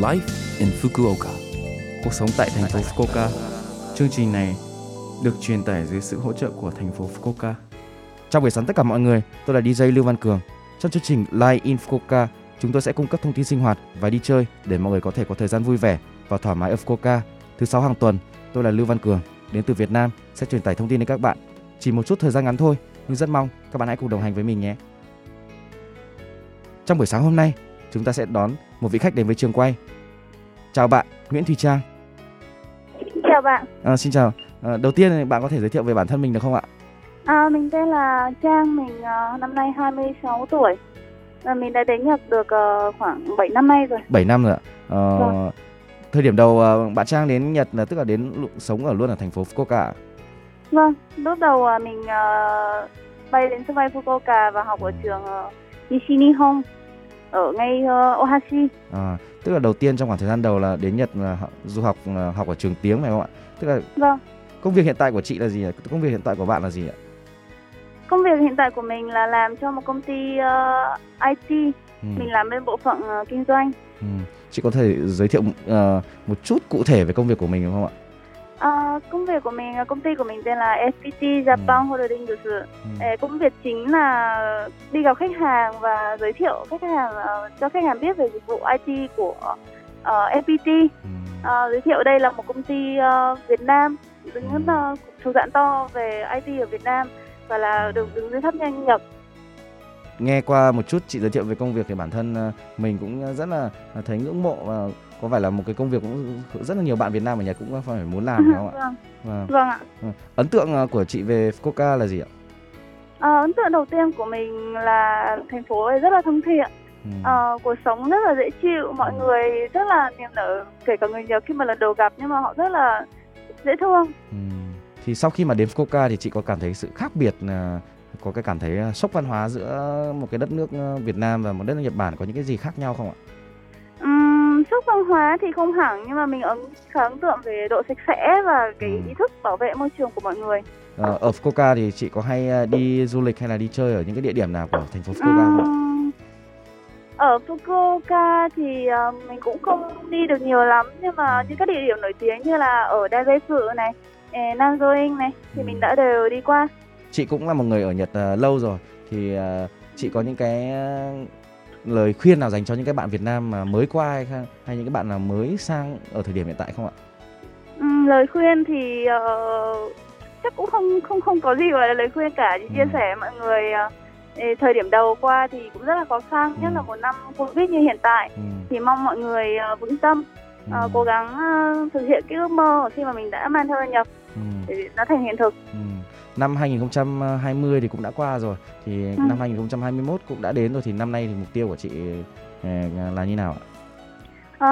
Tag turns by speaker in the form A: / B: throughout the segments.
A: Life in Fukuoka.
B: Cuộc sống tại thành phố Fukuoka. Chương trình này được truyền tải dưới sự hỗ trợ của thành phố Fukuoka. Chào buổi sáng tất cả mọi người, tôi là DJ Lưu Văn Cường. Trong chương trình Live in Fukuoka, chúng tôi sẽ cung cấp thông tin sinh hoạt và đi chơi để mọi người có thể có thời gian vui vẻ và thoải mái ở Fukuoka. Thứ sáu hàng tuần, tôi là Lưu Văn Cường, đến từ Việt Nam sẽ truyền tải thông tin đến các bạn. Chỉ một chút thời gian ngắn thôi, nhưng rất mong các bạn hãy cùng đồng hành với mình nhé. Trong buổi sáng hôm nay, chúng ta sẽ đón một vị khách đến với trường quay. Chào bạn, Nguyễn Thùy Trang.
C: Chào bạn,
B: À, xin chào. À, đầu tiên bạn có thể giới thiệu về bản thân mình được không ạ?
C: à, mình tên là Trang, mình ờ, năm nay 26 tuổi và mình đã đến Nhật được ờ, khoảng 7 năm nay rồi.
B: 7 năm rồi ạ. Ờ,
C: Vâng.
B: Thời điểm đầu ờ, bạn Trang đến Nhật là tức là đến sống ở luôn ở thành phố Fukuoka.
C: Vâng, lúc đầu ờ, mình ờ, bay đến sân bay Fukuoka và học ở trường uh, Nishinihon ở ngay ờ, Ohashi.
B: À, tức là đầu tiên trong khoảng thời gian đầu là đến Nhật là học, du học là học ở trường tiếng phải không ạ? Tức là
C: Vâng,
B: công việc hiện tại của chị là gì ạ? Công việc hiện tại của bạn là gì ạ?
C: công việc hiện tại của mình là làm cho một công ty ờ, IT,
B: Ừ.
C: mình làm bên bộ phận ờ, kinh doanh.
B: Ừ. Chị có thể giới thiệu ờ, một chút cụ thể về công việc của mình không ạ?
C: Công việc của mình, công ty của mình tên là FPT Japan Holdings.
B: Ừ.
C: Ờ, công việc chính là đi gặp khách hàng và giới thiệu khách hàng ờ, cho khách hàng biết về dịch vụ IT của ờ, FPT.
B: Ừ.
C: Ờ, giới thiệu đây là một công ty ờ, Việt Nam đứng
B: Ừ.
C: uh, thuộc dạng to về IT ở Việt Nam và là được đứng dưới tháp nhanh Nhật.
B: Nghe qua một chút chị giới thiệu về công việc thì bản thân ờ, mình cũng rất là thấy ngưỡng mộ và có phải là một cái công việc cũng rất là nhiều bạn Việt Nam ở Nhật cũng phải muốn làm phải không ạ?
C: vâng,
B: Vâng.
C: vâng ạ.
B: Ừ. Ấn tượng ờ, của chị về Fukuoka là gì ạ?
C: Ờ, ấn tượng đầu tiên của mình là thành phố ấy rất là thân thiện.
B: Ừ.
C: Ờ, cuộc sống rất là dễ chịu, mọi
B: Ừ.
C: người rất là niềm nở, kể cả người Nhật khi mà lần đầu gặp nhưng mà họ rất là dễ thương.
B: Ừ. Thì sau khi mà đến Fukuoka thì chị có cảm thấy sự khác biệt có cái cảm thấy ờ, sốc văn hóa giữa một cái đất nước ờ, Việt Nam và một đất nước Nhật Bản có những cái gì khác nhau không ạ?
C: Ừm, sốc văn hóa thì không hẳn nhưng mà mình ấn khá ấn tượng về độ sạch sẽ và cái
B: Ừ.
C: ý thức bảo vệ môi trường của mọi người.
B: Ờ, ở Fukuoka thì chị có hay ờ, đi du lịch hay là đi chơi ở những cái địa điểm nào của thành phố Fukuoka không ạ?
C: Ở Fukuoka thì ờ, mình cũng không đi được nhiều lắm nhưng mà những các địa điểm nổi tiếng như là ở Daisetsu này, eh, Nanzoin này thì mình đã đều đi qua.
B: Chị cũng là một người ở Nhật ờ, lâu rồi thì ờ, chị có những cái lời khuyên nào dành cho những cái bạn Việt Nam mà mới qua hay, hay những cái bạn nào mới sang ở thời điểm hiện tại không ạ?
C: Lời khuyên thì ờ, chắc cũng không không không có gì gọi là lời khuyên cả chỉ chia
B: Ừ.
C: sẻ mọi người eh, thời điểm đầu qua thì cũng rất là khó khăn nhất
B: Ừ.
C: là một năm covid như hiện tại
B: Ừ.
C: thì mong mọi người ờ, vững tâm
B: Ừ.
C: cố gắng ờ, thực hiện cái ước mơ khi mà mình đã mang theo nhập
B: Ừ.
C: để nó thành hiện thực
B: Ừ. Năm 2020 thì cũng đã qua rồi thì
C: Ừ.
B: năm 2021 cũng đã đến rồi thì năm nay thì mục tiêu của chị ờ, là như nào ạ?
C: Ờ,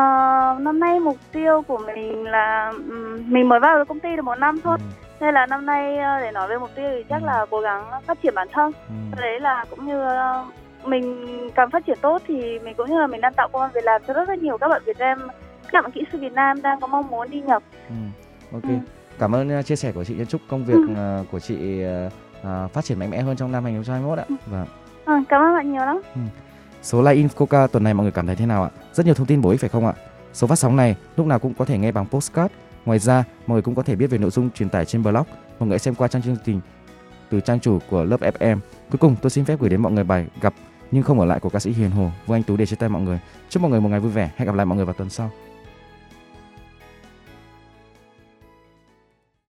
C: năm nay mục tiêu của mình là ừm, mình mới vào công ty được một năm thôi
B: Ừ.
C: nên là năm nay để nói về mục tiêu thì chắc
B: Ừ.
C: là cố gắng phát triển bản thân
B: Ừ.
C: đấy là cũng như mình càng phát triển tốt thì mình cũng như là mình đang tạo công an việc làm cho rất là nhiều các bạn Việt Nam các bạn kỹ sư Việt Nam đang có mong muốn đi nhập
B: Ừ. Ok.
C: Ừ.
B: Cảm ơn uh, chia sẻ của chị. Chúc công việc
C: Ừ.
B: uh, của chị uh, uh, phát triển mạnh mẽ hơn trong năm 2021 ạ. Vâng.
C: Ờ, cảm ơn bạn nhiều lắm
B: Số Live in Coca tuần này mọi người cảm thấy thế nào ạ? Rất nhiều thông tin bổ ích phải không ạ? Số phát sóng này lúc nào cũng có thể nghe bằng postcard. Ngoài ra, mọi người cũng có thể biết về nội dung truyền tải trên blog. Mọi người xem qua trang chương trình từ trang chủ của Love FM. Cuối cùng, tôi xin phép gửi đến mọi người bài gặp nhưng không ở lại của ca sĩ Hiền Hồ, Vương Anh Tú để chia tay mọi người. Chúc mọi người một ngày vui vẻ. Hẹn gặp lại mọi người vào tuần sau.